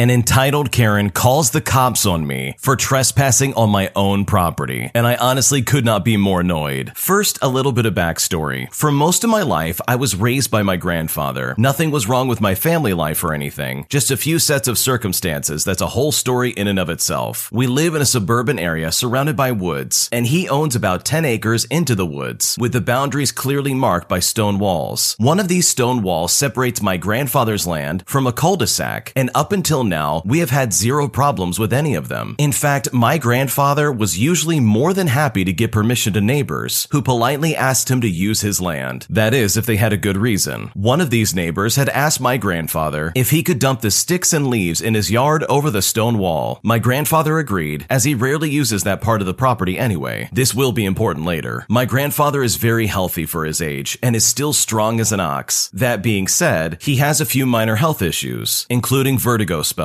An entitled Karen calls the cops on me for trespassing on my own property, and I honestly could not be more annoyed. First, a little bit of backstory. For most of my life, I was raised by my grandfather. Nothing was wrong with my family life or anything, just a few sets of circumstances that's a whole story in and of itself. We live in a suburban area surrounded by woods, and he owns about 10 acres into the woods, with the boundaries clearly marked by stone walls. One of these stone walls separates my grandfather's land from a cul-de-sac, and up until now, we have had zero problems with any of them. In fact, my grandfather was usually more than happy to give permission to neighbors who politely asked him to use his land. That is, if they had a good reason. One of these neighbors had asked my grandfather if he could dump the sticks and leaves in his yard over the stone wall. My grandfather agreed, as he rarely uses that part of the property anyway. This will be important later. My grandfather is very healthy for his age and is still strong as an ox. That being said, he has a few minor health issues, including vertigo spells.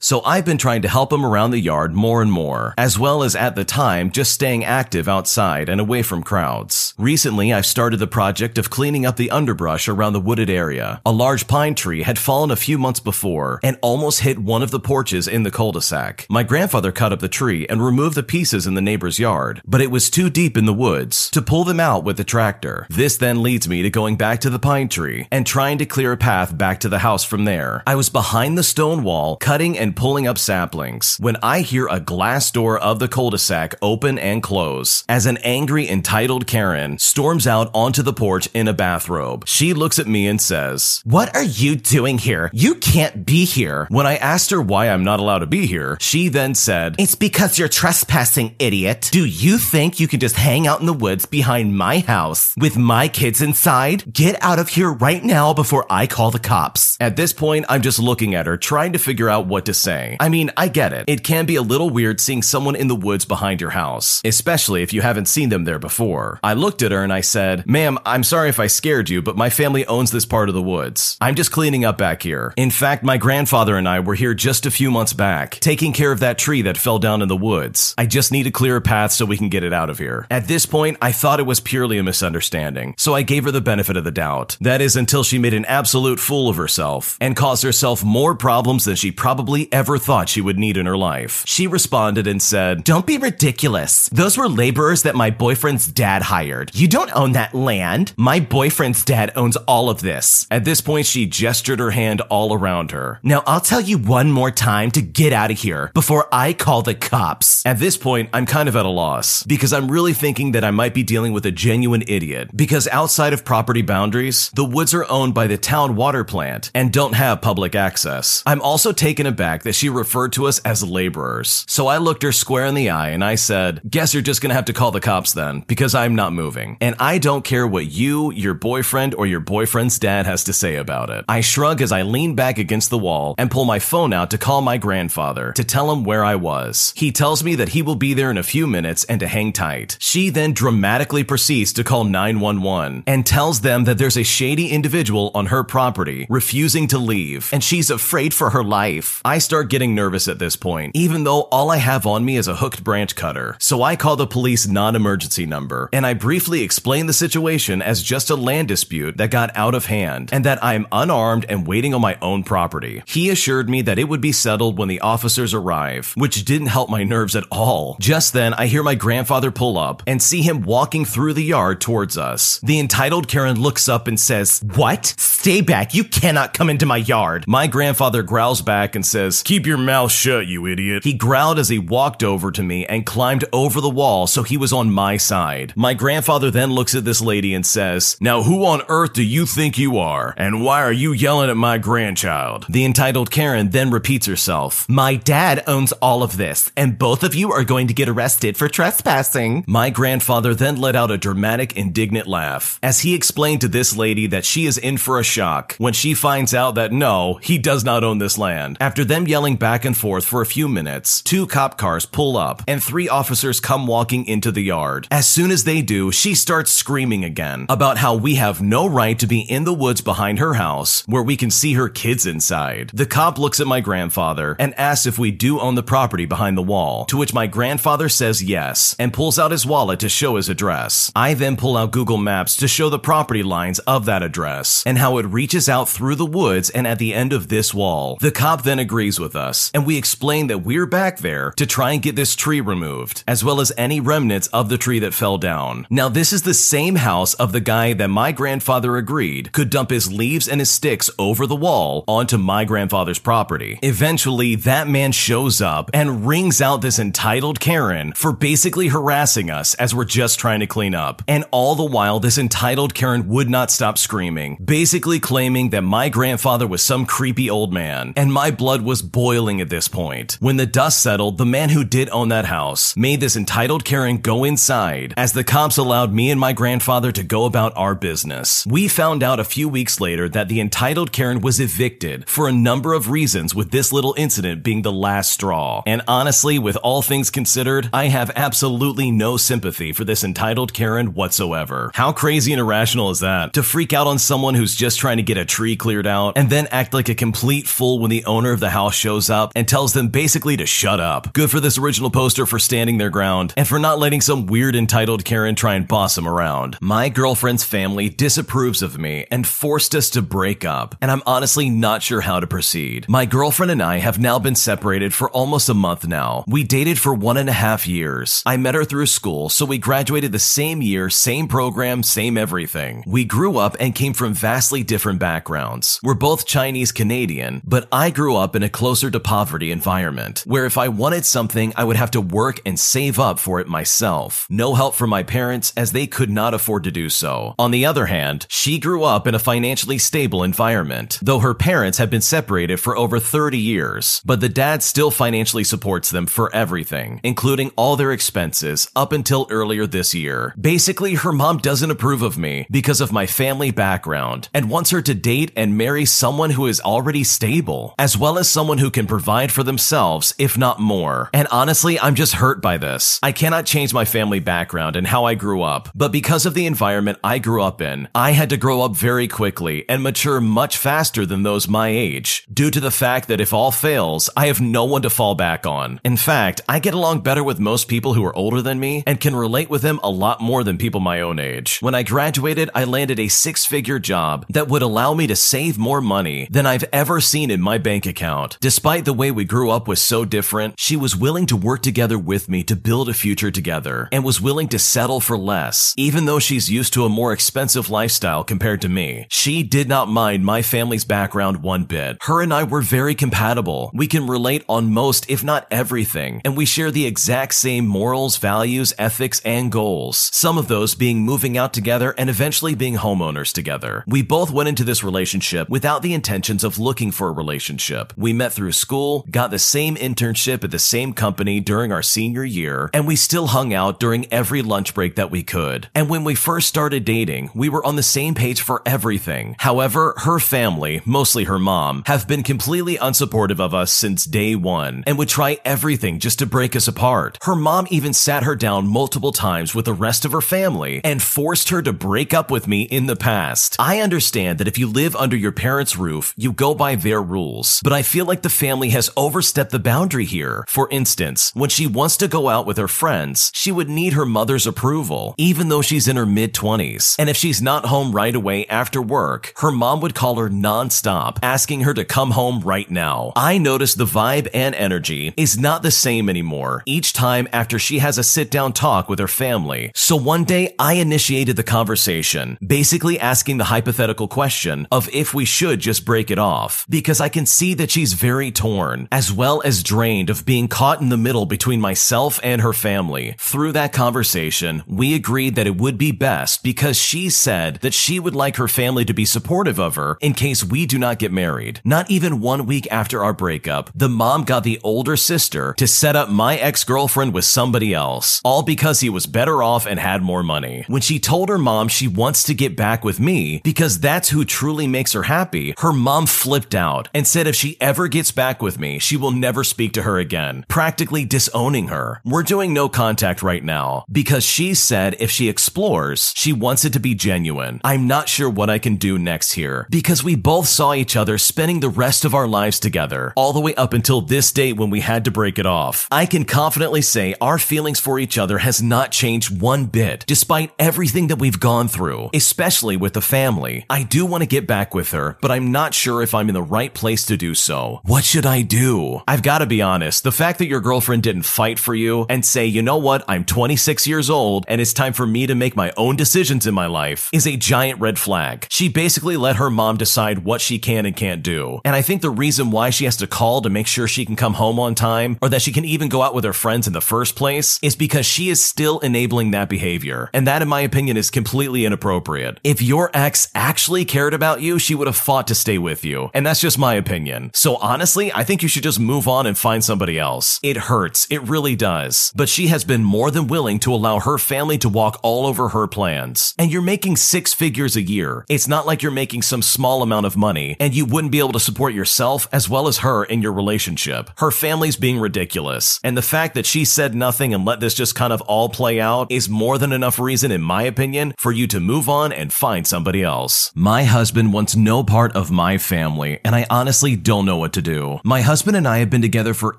So I've been trying to help him around the yard more and more, as well as at the time just staying active outside and away from crowds. Recently, I've started the project of cleaning up the underbrush around the wooded area. A large pine tree had fallen a few months before and almost hit one of the porches in the cul-de-sac. My grandfather cut up the tree and removed the pieces in the neighbor's yard, but it was too deep in the woods to pull them out with the tractor. This then leads me to going back to the pine tree and trying to clear a path back to the house from there. I was behind the stone wall, cutting and pulling up saplings, when I hear a glass door of the cul-de-sac open and close as an angry, entitled Karen storms out onto the porch in a bathrobe. She looks at me and says, What are you doing here? You can't be here. When I asked her why I'm not allowed to be here, she then said, It's because you're trespassing, idiot. Do you think you can just hang out in the woods behind my house with my kids inside? Get out of here right now before I call the cops. At this point, I'm just looking at her, trying to figure out what to say. I mean, I get it. It can be a little weird seeing someone in the woods behind your house, especially if you haven't seen them there before. I looked at her and I said, Ma'am, I'm sorry if I scared you, but my family owns this part of the woods. I'm just cleaning up back here. In fact, my grandfather and I were here just a few months back, taking care of that tree that fell down in the woods. I just need to clear a path so we can get it out of here. At this point, I thought it was purely a misunderstanding, so I gave her the benefit of the doubt. That is until she made an absolute fool of herself and caused herself more problems than she probably ever thought she would need in her life. She responded and said, Don't be ridiculous. Those were laborers that my boyfriend's dad hired. You don't own that land. My boyfriend's dad owns all of this. At this point, she gestured her hand all around her. Now, I'll tell you one more time to get out of here before I call the cops. At this point, I'm kind of at a loss because I'm really thinking that I might be dealing with a genuine idiot because outside of property boundaries, the woods are owned by the town water plant and don't have public access. I'm also taken aback that she referred to us as laborers. So I looked her square in the eye and I said, Guess you're just gonna have to call the cops then because I'm not moving. And I don't care what you, your boyfriend, or your boyfriend's dad has to say about it. I shrug as I lean back against the wall and pull my phone out to call my grandfather to tell him where I was. He tells me that he will be there in a few minutes and to hang tight. She then dramatically proceeds to call 911 and tells them that there's a shady individual on her property refusing to leave and she's afraid for her life. I start getting nervous at this point, even though all I have on me is a hooked branch cutter. So I call the police non-emergency number and I briefly explain the situation as just a land dispute that got out of hand and that I'm unarmed and waiting on my own property. He assured me that it would be settled when the officers arrive, which didn't help my nerves at all. Just then, I hear my grandfather pull up and see him walking through the yard towards us. The entitled Karen looks up and says, What? Stay back. You cannot come into my yard. My grandfather growls back and says, Keep your mouth shut, you idiot. He growled as he walked over to me and climbed over the wall so he was on my side. My grandfather then looks at this lady and says, Now who on earth do you think you are? And why are you yelling at my grandchild? The entitled Karen then repeats herself, My dad owns all of this, and both of you are going to get arrested for trespassing. My grandfather then let out a dramatic, indignant laugh as he explained to this lady that she is in for a shock when she finds out that no, he does not own this land. After them yelling back and forth for a few minutes, two cop cars pull up and three officers come walking into the yard. As soon as they do, she starts screaming again about how we have no right to be in the woods behind her house where we can see her kids inside. The cop looks at my grandfather and asks if we do own the property behind the wall, to which my grandfather says yes and pulls out his wallet to show his address. I then pull out Google Maps to show the property lines of that address and how it reaches out through the woods and at the end of this wall. The cop then agrees with us, and we explain that we're back there to try and get this tree removed, as well as any remnants of the tree that fell down. Now, this is the same house of the guy that my grandfather agreed could dump his leaves and his sticks over the wall onto my grandfather's property. Eventually, that man shows up and rings out this entitled Karen for basically harassing us as we're just trying to clean up. And all the while, this entitled Karen would not stop screaming, basically claiming that my grandfather was some creepy old man. And my blood was boiling at this point. When the dust settled, the man who did own that house made this entitled Karen go inside as the cops allowed me and my grandfather to go about our business. We found out a few weeks later that the entitled Karen was evicted for a number of reasons, with this little incident being the last straw. And honestly, with all things considered, I have absolutely no sympathy for this entitled Karen whatsoever. How crazy and irrational is that? To freak out on someone who's just trying to get a tree cleared out and then act like a complete fool when the owner of the house shows up and tells them basically to shut up. Good for this original poster for standing their ground and for not letting some weird entitled Karen try and boss him around. My girlfriend's family disapproves of me and forced us to break up, and I'm honestly not sure how to proceed. My girlfriend and I have now been separated for almost a month now. We dated for one and a half years. I met her through school, so we graduated the same year, same program, same everything. We grew up and came from vastly different backgrounds. We're both Chinese Canadian, but I grew up in a closer to poverty environment, where if I wanted something, I would have to work and save up for it myself. No help from my parents, as they could not afford to do so. On the other hand, she grew up in a financially stable environment, though her parents have been separated for over 30 years, but the dad still financially supports them for everything, including all their expenses up until earlier this year. Basically, her mom doesn't approve of me because of my family background and wants her to date and marry someone who is already stable, as well as someone who can provide for themselves, if not more. And honestly, I'm just hurt by this. I cannot change my family background and how I grew up, but because of the environment I grew up in, I had to grow up very quickly and mature much faster than those my age, due to the fact that if all fails, I have no one to fall back on. In fact, I get along better with most people who are older than me and can relate with them a lot more than people my own age. When I graduated, I landed a six figure job that would allow me to save more money than I've ever seen in my bank account. Despite the way we grew up was so different, she was willing to work together with me to build a future together and was willing to settle for less, even though she's used to a more expensive lifestyle compared to me. She did not mind my family's background one bit. Her and I were very compatible. We can relate on most, if not everything, and we share the exact same morals, values, ethics, and goals. Some of those being moving out together and eventually being homeowners together. We both went into this relationship without the intentions of looking for a relationship. We met through school, got the same internship at the same company during our senior year, and we still hung out during every lunch break that we could. And when we first started dating, we were on the same page for everything. However, her family, mostly her mom, have been completely unsupportive of us since day one and would try everything just to break us apart. Her mom even sat her down multiple times with the rest of her family and forced her to break up with me in the past. I understand that if you live under your parents' roof, you go by their rules, but I feel like the family has overstepped the boundary here. For instance, when she wants to go out with her friends, she would need her mother's approval, even though she's in her mid 20s. And if she's not home right away after work, her mom would call her nonstop, asking her to come home right now. I notice the vibe and energy is not the same anymore each time after she has a sit down talk with her family. So one day I initiated the conversation, basically asking the hypothetical question of if we should just break it off, because I can see that she's very torn, as well as drained of being caught in the middle between myself and her family. Through that conversation, we agreed that it would be best because she said that she would like her family to be supportive of her in case we do not get married. Not even one week after our breakup, the mom got the older sister to set up my ex-girlfriend with somebody else, all because he was better off and had more money. When she told her mom she wants to get back with me because that's who truly makes her happy, her mom flipped out and said if she ever gets back with me, she will never speak to her again, practically disowning her. We're doing no contact right now because she said if she explores, she wants it to be genuine. I'm not sure what I can do next here because we both saw each other spending the rest of our lives together, all the way up until this date when we had to break it off. I can confidently say our feelings for each other has not changed one bit, despite everything that we've gone through, especially with the family. I do want to get back with her, but I'm not sure if I'm in the right place to do so. What should I do? I've got to be honest. The fact that your girlfriend didn't fight for you and say, you know what, I'm 26 years old and it's time for me to make my own decisions in my life is a giant red flag. She basically let her mom decide what she can and can't do. And I think the reason why she has to call to make sure she can come home on time or that she can even go out with her friends in the first place is because she is still enabling that behavior. And that, in my opinion, is completely inappropriate. If your ex actually cared about you, she would have fought to stay with you. And that's just my opinion. So honestly, I think you should just move on and find somebody else. It hurts. It really does. But she has been more than willing to allow her family to walk all over her plans. And you're making six figures a year. It's not like you're making some small amount of money and you wouldn't be able to support yourself as well as her in your relationship. Her family's being ridiculous. And the fact that she said nothing and let this just kind of all play out is more than enough reason, in my opinion, for you to move on and find somebody else. My husband wants no part of my family, and I honestly don't know what to do. My husband and I have been together for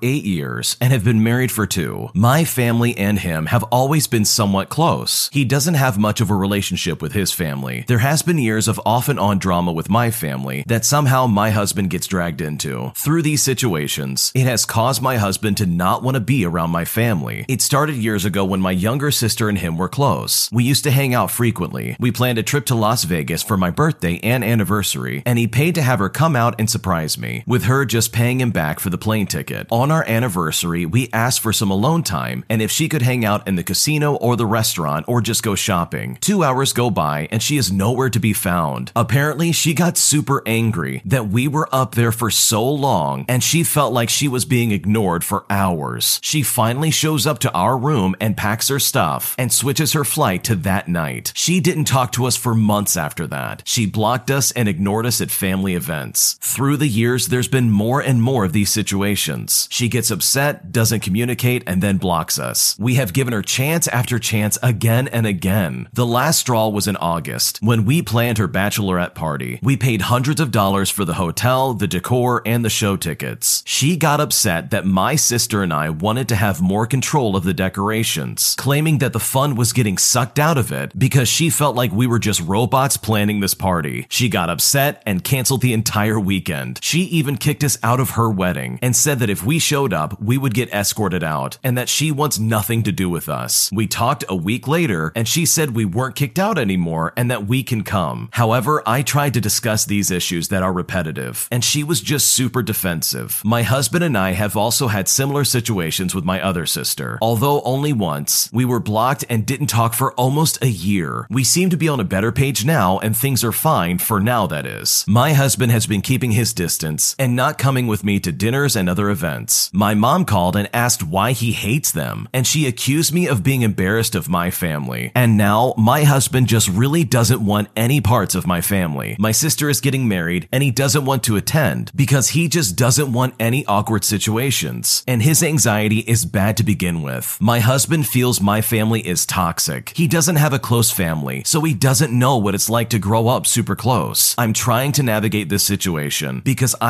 eight years and have been married for two. My family and him have always been somewhat close. He doesn't have much of a relationship with his family. There has been years of off and on drama with my family that somehow my husband gets dragged into. Through these situations, it has caused my husband to not want to be around my family. It started years ago when my younger sister and him were close. We used to hang out frequently. We planned a trip to Las Vegas for my birthday and anniversary, and he paid to have her come out and surprise me, with her just paying him back for the plane ticket. On our anniversary, we asked for some alone time and if she could hang out in the casino or the restaurant or just go shopping. Two hours go by and she is nowhere to be found. Apparently, she got super angry that we were up there for so long and she felt like she was being ignored for hours. She finally shows up to our room and packs her stuff and switches her flight to that night. She didn't talk to us for months after that. She blocked us and ignored us at family events. Through the years, there's been more and more of these situations. She gets upset, doesn't communicate, and then blocks us. We have given her chance after chance again and again. The last straw was in August when we planned her bachelorette party. We paid hundreds of dollars for the hotel, the decor, and the show tickets. She got upset that my sister and I wanted to have more control of the decorations, claiming that the fun was getting sucked out of it because she felt like we were just robots planning this party. She got upset and canceled the entire weekend. She even kicked us out of her wedding and said that if we showed up, we would get escorted out and that she wants nothing to do with us. We talked a week later and she said we weren't kicked out anymore and that we can come. However, I tried to discuss these issues that are repetitive and she was just super defensive. My husband and I have also had similar situations with my other sister. Although only once, we were blocked and didn't talk for almost a year. We seem to be on a better page now and things are fine for now that is. My husband has been keeping his distance and not coming with me to dinners and other events. My mom called and asked why he hates them and she accused me of being embarrassed of my family. And now my husband just really doesn't want any parts of my family. My sister is getting married and he doesn't want to attend because he just doesn't want any awkward situations. And his anxiety is bad to begin with. My husband feels my family is toxic. He doesn't have a close family, so he doesn't know what it's like to grow up super close. I'm trying to navigate this situation because I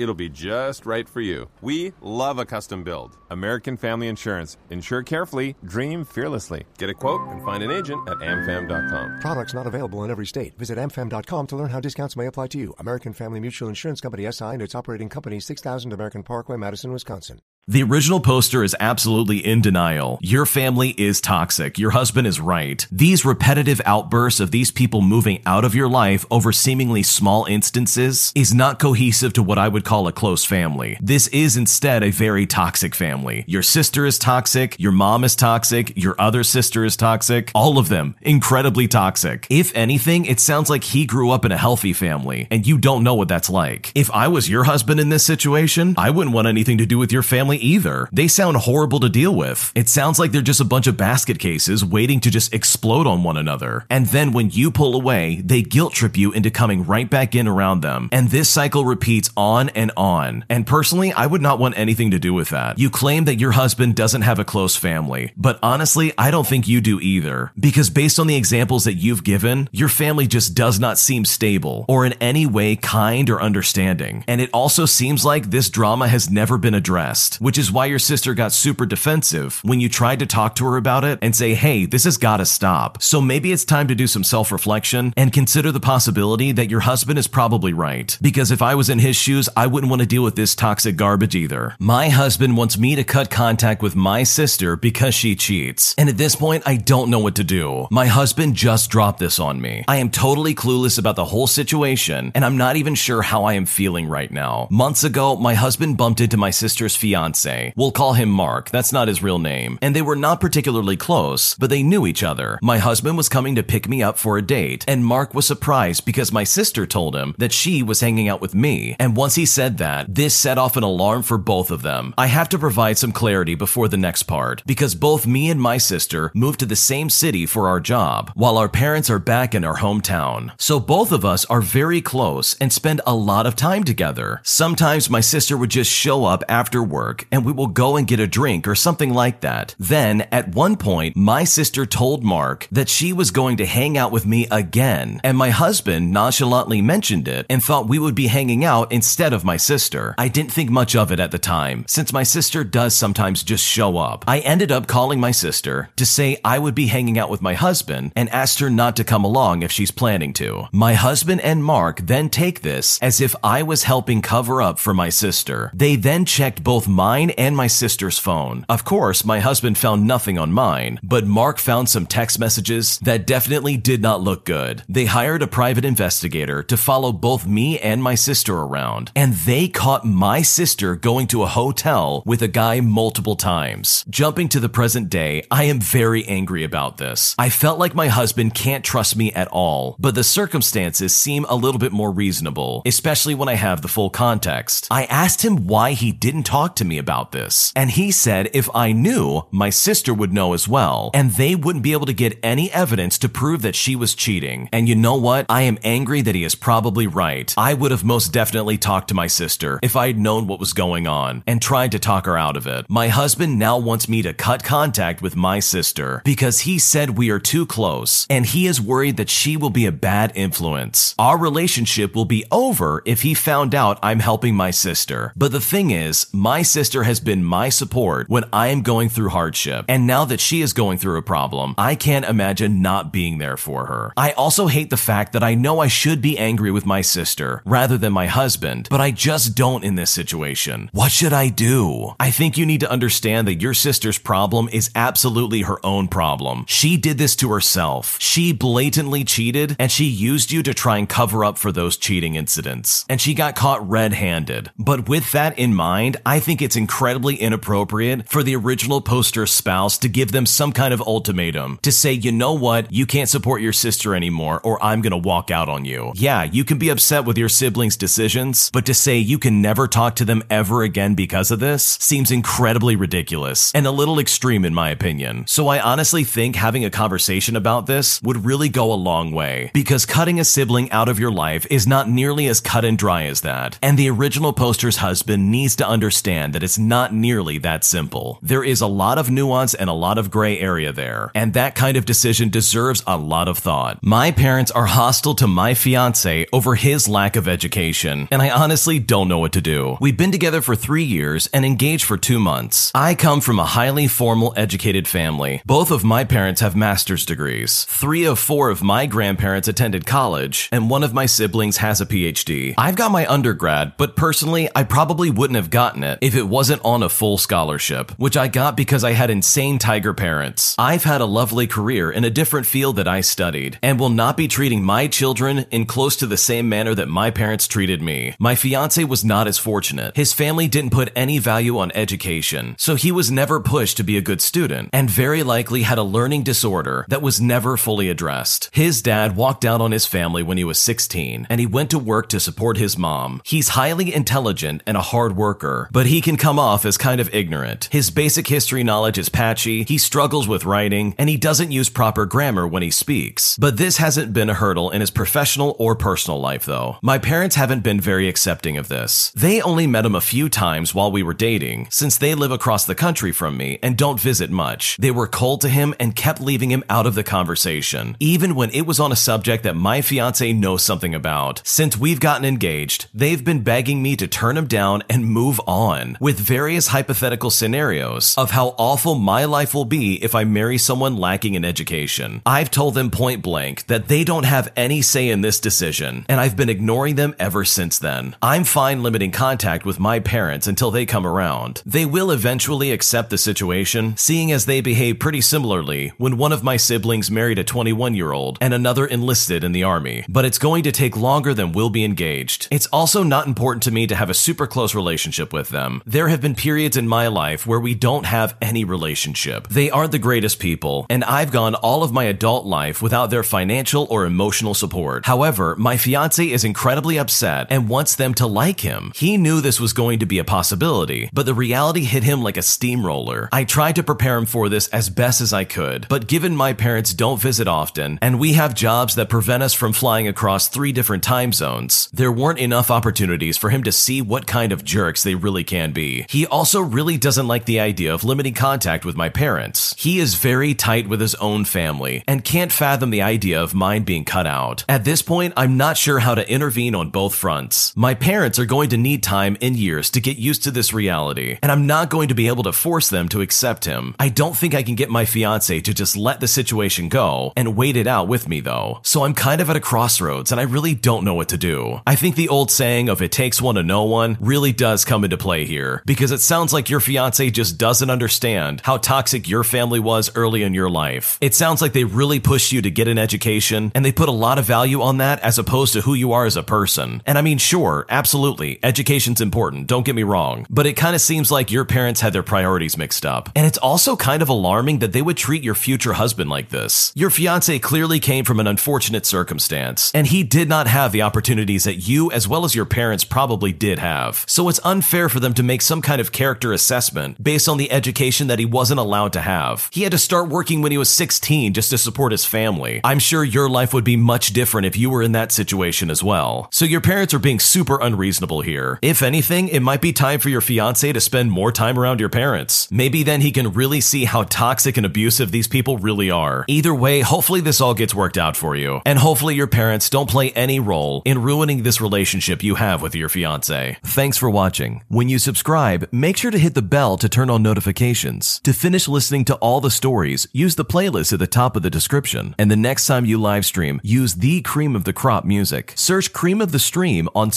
It'll be just right for you. We love a custom build. American Family Insurance. Insure carefully, dream fearlessly. Get a quote and find an agent at amfam.com. Products not available in every state. Visit amfam.com to learn how discounts may apply to you. American Family Mutual Insurance Company SI and its operating company 6000 American Parkway, Madison, Wisconsin. The original poster is absolutely in denial. Your family is toxic. Your husband is right. These repetitive outbursts of these people moving out of your life over seemingly small instances is not cohesive to what I would call a close family. This is instead a very toxic family. Your sister is toxic. Your mom is toxic. Your other sister is toxic. All of them incredibly toxic. If anything, it sounds like he grew up in a healthy family and you don't know what that's like. If I was your husband in this situation, I wouldn't want anything to do with your family either. They sound horrible to deal with. It sounds like they're just a bunch of basket cases waiting to just explode on one another. And then when you pull away, they guilt trip you into coming right back in around them. And this cycle repeats on and on. And personally, I would not want anything to do with that. You claim that your husband doesn't have a close family, but honestly, I don't think you do either. Because based on the examples that you've given, your family just does not seem stable or in any way kind or understanding. And it also seems like this drama has never been addressed, which is why your sister got super defensive when you tried to talk to her about it and say, hey, this has got to stop. So maybe it's time to do some self reflection and consider the possibility that your husband is probably right. Because if I was in his shoes, I wouldn't want to deal with this toxic garbage either. My husband wants me to cut contact with my sister because she cheats. And at this point, I don't know what to do. My husband just dropped this on me. I am totally clueless about the whole situation, and I'm not even sure how I am feeling right now. Months ago, my husband bumped into my sister's fiance. We'll call him Mark. That's not his real name. And they were not particularly close, but they knew each other. My husband was coming to pick me up for a date, and Mark was surprised because my sister told him that she was hanging out with me. And once he said that, this set off an alarm for both of them. I have to provide some clarity before the next part, because both me and my sister moved to the same city for our job, while our parents are back in our hometown. So both of us are very close and spend a lot of time together. Sometimes my sister would just show up after work and we will go and get a drink or something like that. Then, at one point, my sister told Mark that she was going to hang out with me again, and my husband nonchalantly mentioned it and thought we would be hanging out instead of my sister. I didn't think much of it at the time, since my sister does sometimes just show up. I ended up calling my sister to say I would be hanging out with my husband and asked her not to come along if she's planning to. My husband and Mark then take this as if I was helping cover up for my sister. They then checked both mine and my sister's phone. Of course, my husband found nothing on mine, but Mark found some text messages that definitely did not look good. They hired a private investigator to follow both me and my sister around, and they caught my sister going to a hotel with a guy multiple times. Jumping to the present day, I am very angry about this. I felt like my husband can't trust me at all, but the circumstances seem a little bit more reasonable, especially when I have the full context. I asked him why he didn't talk to me about this, and he said if I knew, my sister would know as well, and they wouldn't be able to get any evidence to prove that she was cheating. And you know what? I am angry that he is probably right. I would have most definitely talked to my sister if I had known what was going on and tried to talk her out of it. My husband now wants me to cut contact with my sister because he said we are too close and he is worried that she will be a bad influence. Our relationship will be over if he found out I'm helping my sister. But the thing is, my sister has been my support when I am going through hardship. And now that she is going through a problem, I can't imagine not being there for her. I also hate the fact that I know I should be angry with my sister rather than my husband, but I just don't in this situation. What should I do? I think you need to understand that your sister's problem is absolutely her own problem. She did this to herself. She blatantly cheated and she used you to try and cover up for those cheating incidents. And she got caught red handed. But with that in mind, I think it's incredibly inappropriate for the original poster's spouse to give them some kind of ultimatum to say, you know what, you can't support your sister anymore or I'm gonna walk out on you. Yeah, you can be upset with your siblings' decisions, but to say you can never talk to them ever again because of this seems incredibly ridiculous and a little extreme in my opinion. So I honestly think having a conversation about this would really go a long way because cutting a sibling out of your life is not nearly as cut and dry as that. And the original poster's husband needs to understand that it's not nearly that simple. There is a lot of nuance and a lot of gray area there, and that kind of decision deserves a lot of thought. My parents are hostile to my fiance over his lack of education, and I honestly don't know what to do. We've been together for three years and engaged for two months. I come from a highly formal educated family. Both of my parents have master's degrees. Three of four of my grandparents attended college, and one of my siblings has a PhD. I've got my undergrad, but personally, I probably wouldn't have gotten it if it wasn't on a full scholarship, which I got because I had insane tiger parents. I've had a lovely career in a different field that I studied, and will not be treating my children in close to the same manner that my parents treated me. My fiance was not as fortunate. His family didn't put any value on education, so he was never pushed to be a good student, and very likely had a learning disorder that was never fully addressed. His dad walked out on his family when he was 16, and he went to work to support his mom. He's highly intelligent and a hard worker, but he can come off as kind of ignorant. His basic history knowledge is patchy, he struggles with writing, and he doesn't use proper grammar when he speaks. But this hasn't been a hurdle in his professional or personal life, though. My parents haven't been very accepting of this. They only met him a few times while we were dating, since they live across the country from me and don't visit much. They were cold to him and kept leaving him out of the conversation, even when it was on a subject that my fiance knows something about. Since we've gotten engaged, they've been begging me to turn him down and move on, with various hypothetical scenarios of how awful my life will be if I marry someone lacking in education. I've told them point blank that they don't have any say in this decision, and I've been ignoring them ever since then. I'm fine limiting contact with my parents until they come around. They will eventually accept the situation, seeing as they behave pretty similarly when one of my siblings married a 21 year old and another enlisted in the army, but it's going to take longer than we'll be engaged. It's also not important to me to have a super close relationship with them. There have been periods in my life where we don't have any relationship. They aren't the greatest people, and I've gone all of my adult life without their financial or emotional support. However, my fiance is incredibly upset and wants them to like him. He knew this was going to be a possibility, but the reality hit him like a steamroller. I tried to prepare him for this as best as I could, but given my parents don't visit often and we have jobs that prevent us from flying across three different time zones, there weren't enough opportunities for him to see what kind of jerks they really can be. He also really doesn't like the idea of limiting contact with my parents. He is very tight with his own family and can't fathom the idea of mine being cut out. At this point, I'm not sure how to intervene on both fronts. My parents are going to need time and years to get used to this reality, and I'm not going to be able to force them to accept him. I don't think I can get my fiance to just let the situation go and wait it out with me though. So I'm kind of at a crossroads and I really don't know what to do. I think the old saying of it takes one to know one really does come into play here because it sounds like your fiance just doesn't understand how toxic your family was early in your life. It sounds like they really pushed you to get an education and they put a lot of value on that as opposed to who you are as a person. And I mean, sure, absolutely, education's important, don't get me wrong, but it kind of seems like your parents had their priorities mixed up. And it's also kind of alarming that they would treat your future husband like this. Your fiance clearly came from an unfortunate circumstance, and he did not have the opportunities that you, as well as your parents, probably did have. So it's unfair for them to make some kind of character assessment based on the education that he wasn't allowed to have. He had to start working when he was 16 just to support his family. I'm sure your life would be much different if you were in that situation as well. So your parents are being super unreasonable here. If anything, it might be time for your fiance to spend more time around your parents. Maybe then he can really see how toxic and abusive these people really are. Either way, hopefully this all gets worked out for you. And hopefully your parents don't play any role in ruining this relationship you have with your fiance. Thanks for watching. When you subscribe, make sure to hit the bell to turn on notifications. To finish listening to all the stories, use the playlist at the top of the description. And the next time you live stream, use the cream of the crop music. Search Cream of the Stream on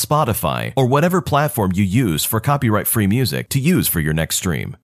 Spotify or whatever platform you use for copyright free music to use for your next stream.